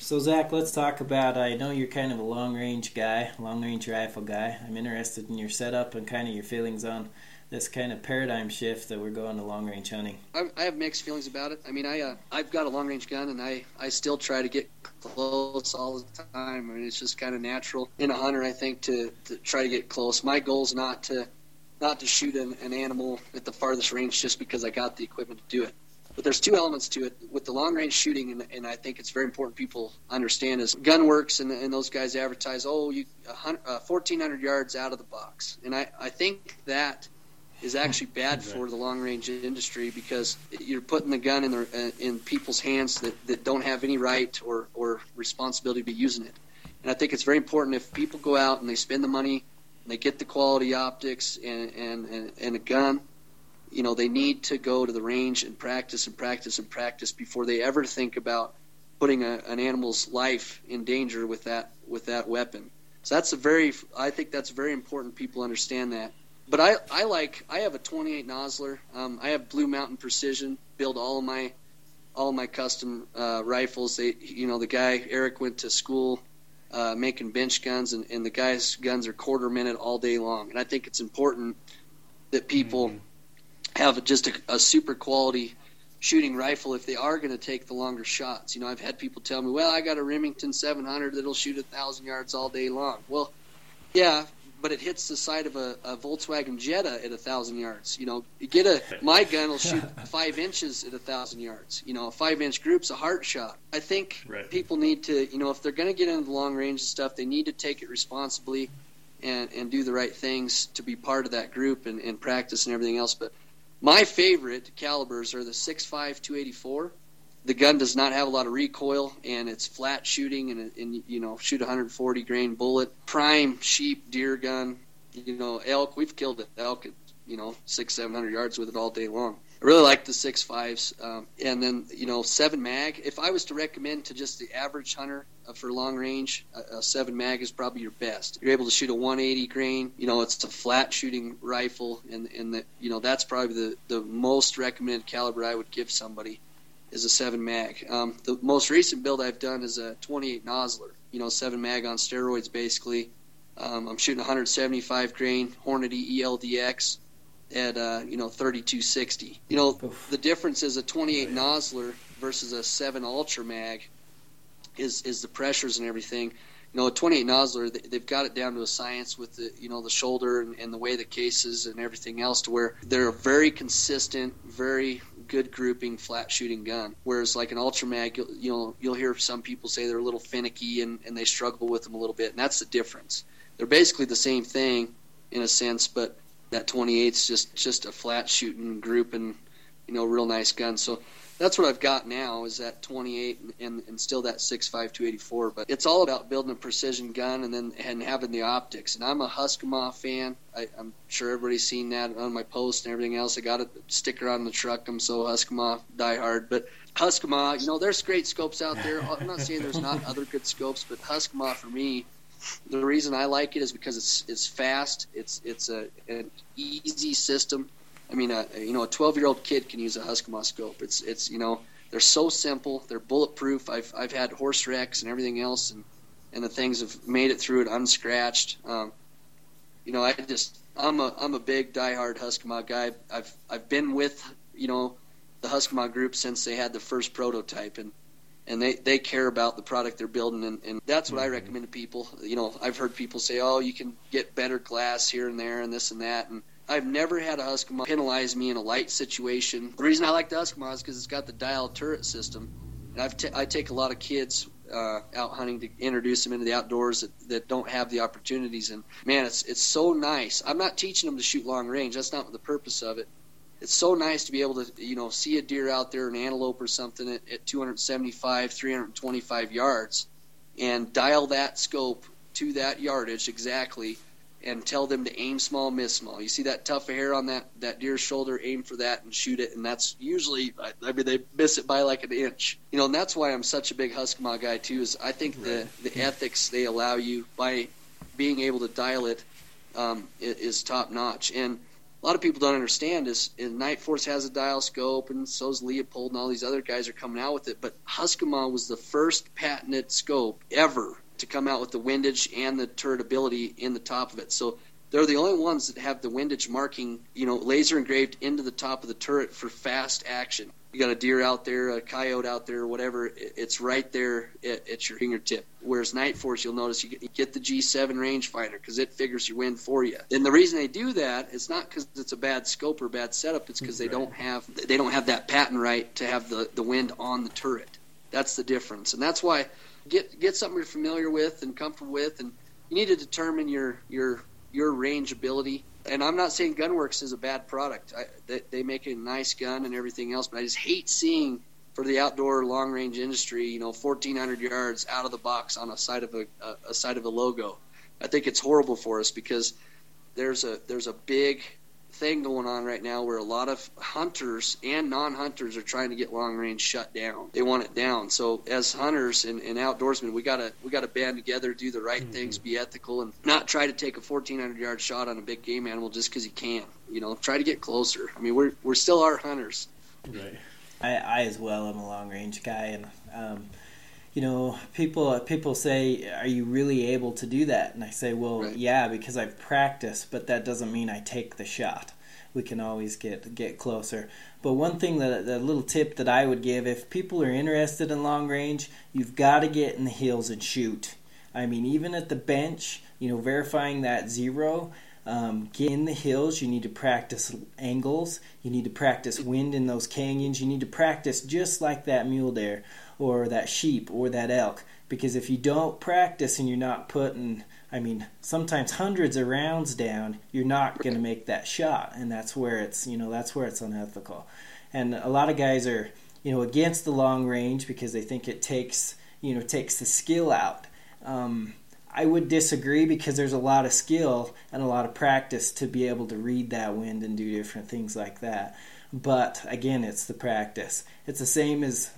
So Zach, let's talk about. I know you're kind of a long range guy, long range rifle guy. I'm interested in your setup and kind of your feelings on this kind of paradigm shift that we're going to long range hunting. I, have mixed feelings about it. I mean I uh, I've got a long range gun and I I still try to get close all the time. I mean it's just kind of natural in a hunter I think to, to try to get close. My goal is not to not to shoot an, an animal at the farthest range just because I got the equipment to do it. But there's two elements to it. With the long range shooting and, and i think it's very important people understand is Gunwerks and, and those guys advertise oh you uh, 1400 yards out of the box. And i, I think that is actually bad for the long range industry because you're putting the gun in the, in people's hands that, that don't have any right or, or responsibility to be using it and i think it's very important if people go out and they spend the money and they get the quality optics and, and, and, and a gun you know they need to go to the range and practice and practice and practice before they ever think about putting a, an animal's life in danger with that with that weapon. So that's a very I think that's very important. People understand that. But I, I like I have a 28 Nosler. Um, I have Blue Mountain Precision. Build all of my all my custom uh, rifles. They you know the guy Eric went to school uh, making bench guns, and, and the guy's guns are quarter minute all day long. And I think it's important that people have just a, a super quality shooting rifle if they are going to take the longer shots. You know, I've had people tell me, "Well, I got a Remington 700 that'll shoot a thousand yards all day long." Well, yeah, but it hits the side of a, a Volkswagen Jetta at a thousand yards. You know, get a my gun will shoot five inches at a thousand yards. You know, a five inch group's a heart shot. I think Right. people need to, you know, if they're going to get into the long range and stuff, they need to take it responsibly and and do the right things to be part of that group and, and practice and everything else. But my favorite calibers are the 6.5 284. The gun does not have a lot of recoil, and it's flat shooting, and, and you know shoot 140 grain bullet. Prime sheep, deer gun, you know elk. We've killed elk at you know six, seven hundred yards with it all day long. I really like the six fives, um, and then you know seven mag. If I was to recommend to just the average hunter uh, for long range, a, a seven mag is probably your best. You're able to shoot a 180 grain. You know, it's a flat shooting rifle, and and the, you know that's probably the the most recommended caliber I would give somebody is a seven mag. Um, the most recent build I've done is a 28 Nosler. You know, seven mag on steroids basically. Um, I'm shooting 175 grain Hornady ELDX at uh, you know 3260. You know, Oof. the difference is a 28 Nosler versus a 7 Ultra Mag is is the pressures and everything. You know, a 28 Nosler, they- they've got it down to a science with the you know the shoulder and, and the way the cases and everything else to where they're a very consistent, very good grouping flat shooting gun. Whereas like an Ultra Mag, you'll, you know, you'll hear some people say they're a little finicky and, and they struggle with them a little bit, and that's the difference. They're basically the same thing in a sense, but that 28's just just a flat shooting group and you know real nice gun. So that's what I've got now is that 28 and, and, still that 6.5 284. But it's all about building a precision gun and then and having the optics. And I'm a Huskemaw fan. I, I'm sure everybody's seen that on my post and everything else. I got a sticker on the truck. I'm so Huskemaw diehard. But Huskemaw, you know, there's great scopes out there. I'm not saying there's not other good scopes, but Huskemaw for me, the reason I like it is because it's it's fast. It's it's a an easy system. I mean, a, you know, a 12 year old kid can use a Huskemaw scope. It's it's you know they're so simple. They're bulletproof. I've I've had horse wrecks and everything else, and and the things have made it through it unscratched. Um, you know, I just I'm a I'm a big diehard Huskemaw guy. I've I've been with you know the Huskemaw group since they had the first prototype, and and they, they care about the product they're building, and, and that's what I recommend to people. You know, I've heard people say, oh, you can get better glass here and there, and this and that, and I've never had a Huskemaw penalize me in a light situation. The reason I like the Huskemaw is because it's got the dial turret system, and I've t- I take a lot of kids uh, out hunting to introduce them into the outdoors that, that don't have the opportunities. And man, it's it's so nice. I'm not teaching them to shoot long range. That's not the purpose of it. It's so nice to be able to you know see a deer out there, an antelope or something at, at 275, 325 yards, and dial that scope to that yardage exactly and tell them to aim small, miss small. You see that of hair on that that deer's shoulder, aim for that and shoot it, and that's usually I, I mean they miss it by like an inch. You know, and that's why I'm such a big Huskemaw guy too. Is I think right. the the ethics they allow you by being able to dial it um, is top notch. And a lot of people don't understand is, is Nightforce has a dial scope, and so's Leupold, and all these other guys are coming out with it. But Huskemaw was the first patented scope ever to come out with the windage and the turret ability in the top of it. So they're the only ones that have the windage marking, you know, laser engraved into the top of the turret for fast action. You got a deer out there, a coyote out there, whatever, it's right there at, at your fingertip. Whereas Nightforce, you'll notice you get, the G7 rangefinder because it figures your wind for you. And the reason they do that, it's not because it's a bad scope or bad setup. It's because they don't have they don't have that patent right to have the, the wind on the turret. That's the difference, and that's why get get something you're familiar with and comfortable with, and you need to determine your your your range ability. And I'm not saying Gunwerks is a bad product. I, they, they make a nice gun and everything else, but I just hate seeing for the outdoor long range industry, you know, 1,400 yards out of the box on a side of a, a, a side of a logo. I think it's horrible for us because there's a there's a big thing going on right now where a lot of hunters and non-hunters are trying to get long range shut down. They want it down. So as hunters and, and outdoorsmen, we gotta we gotta band together, do the right mm-hmm. things, be ethical, and not try to take a 1,400 yard shot on a big game animal just because you can. You know, try to get closer. I mean, we're we're still our hunters. Right. I, I as well am a long range guy, and um, you know, people people say, "Are you really able to do that?" And I say, "Well, right. yeah, because I've practiced, but that doesn't mean I take the shot. We can always get get closer." But one thing that the little tip that I would give, if people are interested in long range, you've got to get in the hills and shoot. I mean, even at the bench, you know, verifying that zero. Um, get in the hills. You need to practice angles. You need to practice wind in those canyons. You need to practice just like that mule deer or that sheep or that elk. Because if you don't practice and you're not putting, I mean, sometimes hundreds of rounds down, you're not going to make that shot, and that's where it's, you know, that's where it's unethical. And a lot of guys are, you know, against the long range because they think it takes, you know, takes the skill out. Um, I would disagree because there's a lot of skill and a lot of practice to be able to read that wind and do different things like that. But again, it's the practice. It's the same as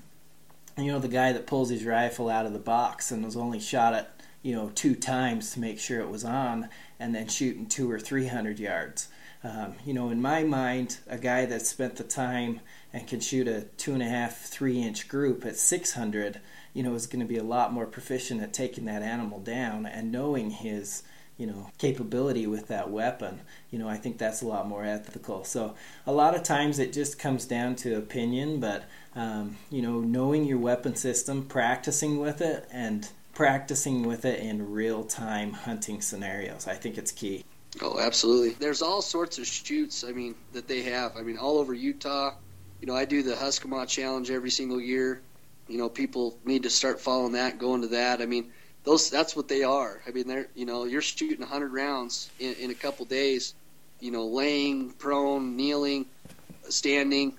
you know the guy that pulls his rifle out of the box and was only shot it you know two times to make sure it was on and then shooting two or three hundred yards. Um, you know in my mind a guy that spent the time and can shoot a two and a half three inch group at 600 you know is going to be a lot more proficient at taking that animal down and knowing his you know capability with that weapon you know i think that's a lot more ethical. So a lot of times it just comes down to opinion but um, you know knowing your weapon system practicing with it and practicing with it in real time hunting scenarios i think it's key. Oh absolutely. There's all sorts of shoots i mean that they have. I mean all over utah you know i do the Huskemaw challenge every single year. You know people need to start following that going to that. I mean those that's what they are. I mean, they're you know you're shooting 100 rounds in, in a couple days, you know, laying, prone, kneeling, standing,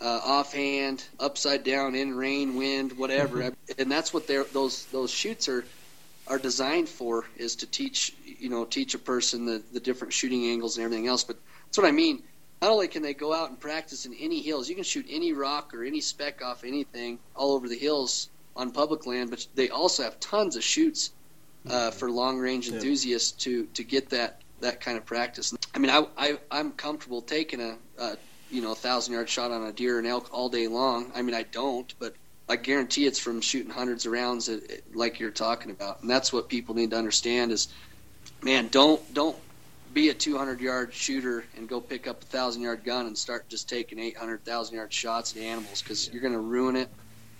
uh, offhand, upside down, in rain, wind, whatever. Mm-hmm. And that's what those those shoots are are designed for is to teach you know teach a person the, the different shooting angles and everything else. But that's what I mean. Not only can they go out and practice in any hills, you can shoot any rock or any speck off anything all over the hills on public land, but they also have tons of shoots uh, mm-hmm. for long range enthusiasts to to get that that kind of practice. I mean, I, I I'm comfortable taking a, a you know a thousand yard shot on a deer and elk all day long. I mean, I don't, but I guarantee it's from shooting hundreds of rounds, at, like you're talking about, and that's what people need to understand is, man, don't don't be a 200 yard shooter and go pick up a thousand yard gun and start just taking 800 thousand yard shots at animals because you're going to ruin it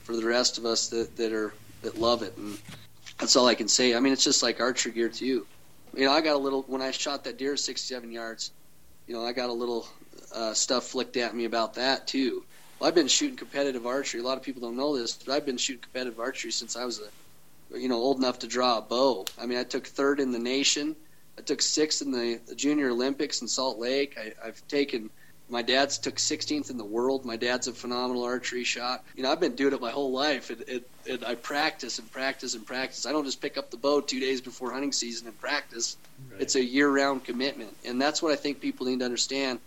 for the rest of us that, that are that love it and that's all I can say. I mean, it's just like archery gear to You You know, I got a little when I shot that deer 67 yards. You know, I got a little uh, stuff flicked at me about that too. Well, I've been shooting competitive archery. A lot of people don't know this, but I've been shooting competitive archery since I was a, you know, old enough to draw a bow. I mean, I took third in the nation. I took sixth in the Junior Olympics in Salt Lake. I, I've taken my dad's took 16th in the world. My dad's a phenomenal archery shot. You know, I've been doing it my whole life, and, and, and I practice and practice and practice. I don't just pick up the bow two days before hunting season and practice. Right. It's a year-round commitment, and that's what I think people need to understand.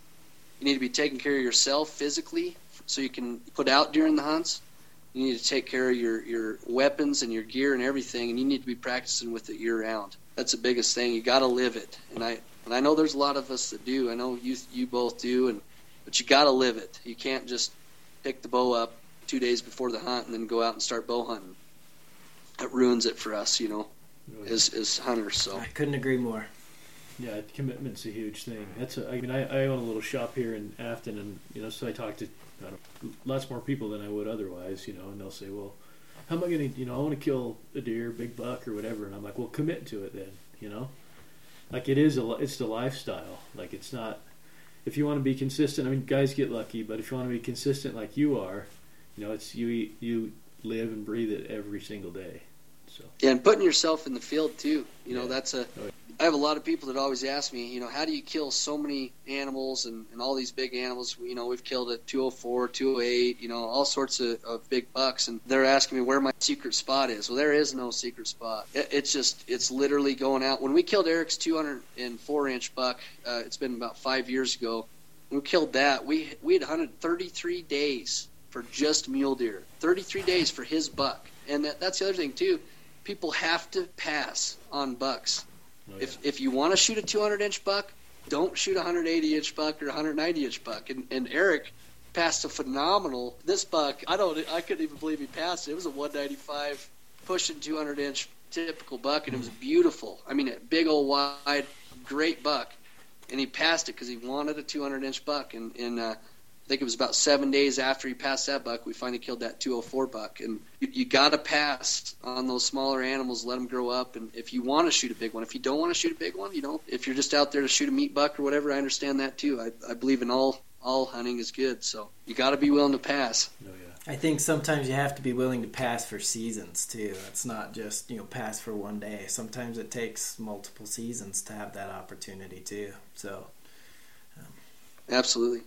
You need to be taking care of yourself physically, so you can put out during the hunts. You need to take care of your your weapons and your gear and everything, and you need to be practicing with it year-round. That's the biggest thing. You got to live it, and I and I know there's a lot of us that do. I know you you both do, and but you got to live it. You can't just pick the bow up two days before the hunt and then go out and start bow hunting. That ruins it for us, you know, as as hunters. So I couldn't agree more. Yeah, commitment's a huge thing. That's a, I mean, I, I own a little shop here in Afton, and you know, so I talk to lots more people than I would otherwise, you know, and they'll say, well, how am I going to, you know, I want to kill a deer, big buck, or whatever, and I'm like, well, commit to it then, you know, like it is a, it's the lifestyle, like it's not if you want to be consistent, I mean, guys get lucky, but if you want to be consistent like you are, you know, it's you eat, you live and breathe it every single day. So yeah, and putting yourself in the field too. You know, that's a. Oh, I have a lot of people that always ask me, you know, how do you kill so many animals and, and all these big animals? You know, we've killed at 204, 208, you know, all sorts of, of big bucks, and they're asking me where my secret spot is. Well, there is no secret spot. It, it's just, it's literally going out. When we killed Eric's 204 inch buck, uh, it's been about five years ago. When we killed that, we we had hunted 33 days for just mule deer. 33 days for his buck, and that, that's the other thing too. People have to pass on bucks Oh, yeah. If if you want to shoot a 200 inch buck, don't shoot a 180 inch buck or a 190 inch buck. And, and Eric passed a phenomenal this buck. I don't I couldn't even believe he passed it. It was a 195 pushing 200 inch typical buck, and it was hmm. beautiful. I mean, a big old wide, great buck. And he passed it because he wanted a 200 inch buck, and and uh, think it was about seven days after he passed that buck, we finally killed that 204 buck. And you, you got to pass on those smaller animals, let them grow up. And if you want to shoot a big one, if you don't want to shoot a big one, you know, if you're just out there to shoot a meat buck or whatever, I understand that too. I, I believe in all all hunting is good. So you got to be willing to pass. Oh, yeah. I think sometimes you have to be willing to pass for seasons too. It's not just you know pass for one day. Sometimes it takes multiple seasons to have that opportunity too. So. Um, Absolutely.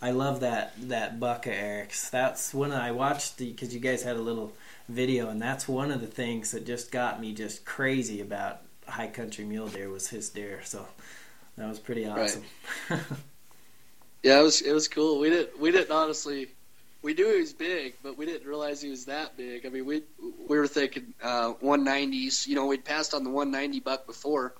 I love that that buck of Eric's. That's when I watched the because you guys had a little video, and that's one of the things that just got me just crazy about high country mule deer was his deer. So that was pretty awesome. Right. yeah, it was it was cool. We didn't we didn't honestly we knew he was big, but we didn't realize he was that big. I mean, we we were thinking uh, 190s. You know, we'd passed on the 190 buck before,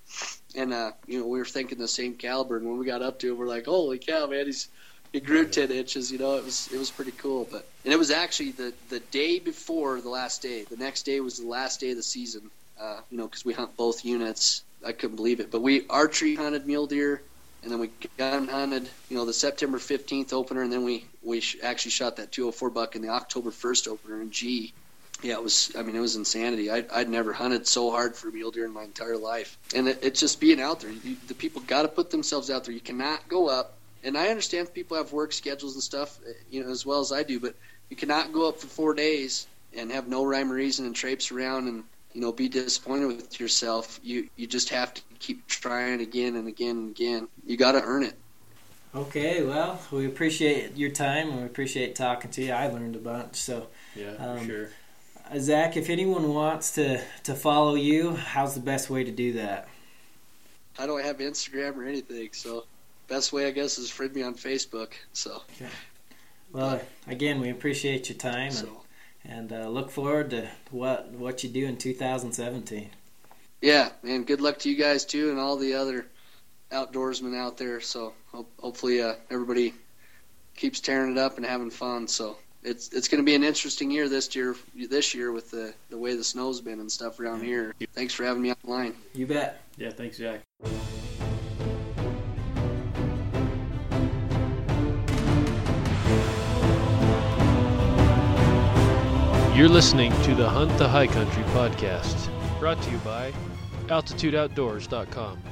and uh, you know we were thinking the same caliber. And when we got up to it, we're like, "Holy cow, man! He's it grew ten inches. You know, it was it was pretty cool. But and it was actually the the day before the last day. The next day was the last day of the season. Uh, you know, because we hunt both units. I couldn't believe it. But we archery hunted mule deer, and then we gun hunted. You know, the September fifteenth opener, and then we we actually shot that 204 buck in the October first opener in G. Yeah, it was. I mean, it was insanity. I'd, I'd never hunted so hard for mule deer in my entire life, and it, it's just being out there. You, the people got to put themselves out there. You cannot go up and I understand people have work schedules and stuff, eh, you know, as well as I do. But you cannot go up for four days and have no rhyme or reason and traipse around and you know, be disappointed with yourself. You you just have to keep trying again and again and again. You got to earn it. Okay, well, we appreciate your time and we appreciate talking to you. I learned a bunch. So, Yeah, Um, sure. uh, Zach, if anyone wants to, to follow you, how's the best way to do that? How do I have Instagram or anything? So, best way I guess is friend me on Facebook. So, Well, again, we appreciate your time and, so and uh, look forward to what what you do in 2017. yeah, man. Good luck to you guys too, and all the other outdoorsmen out there. So, ho- hopefully, uh, everybody keeps tearing it up and having fun. So. It's, it's going to be an interesting year this year this year with the, the way the snow's been and stuff around here. Thanks for having me online. You bet. Yeah, thanks, Zach. You're listening to the Hunt the High Country podcast, brought to you by AltitudeOutdoors.com.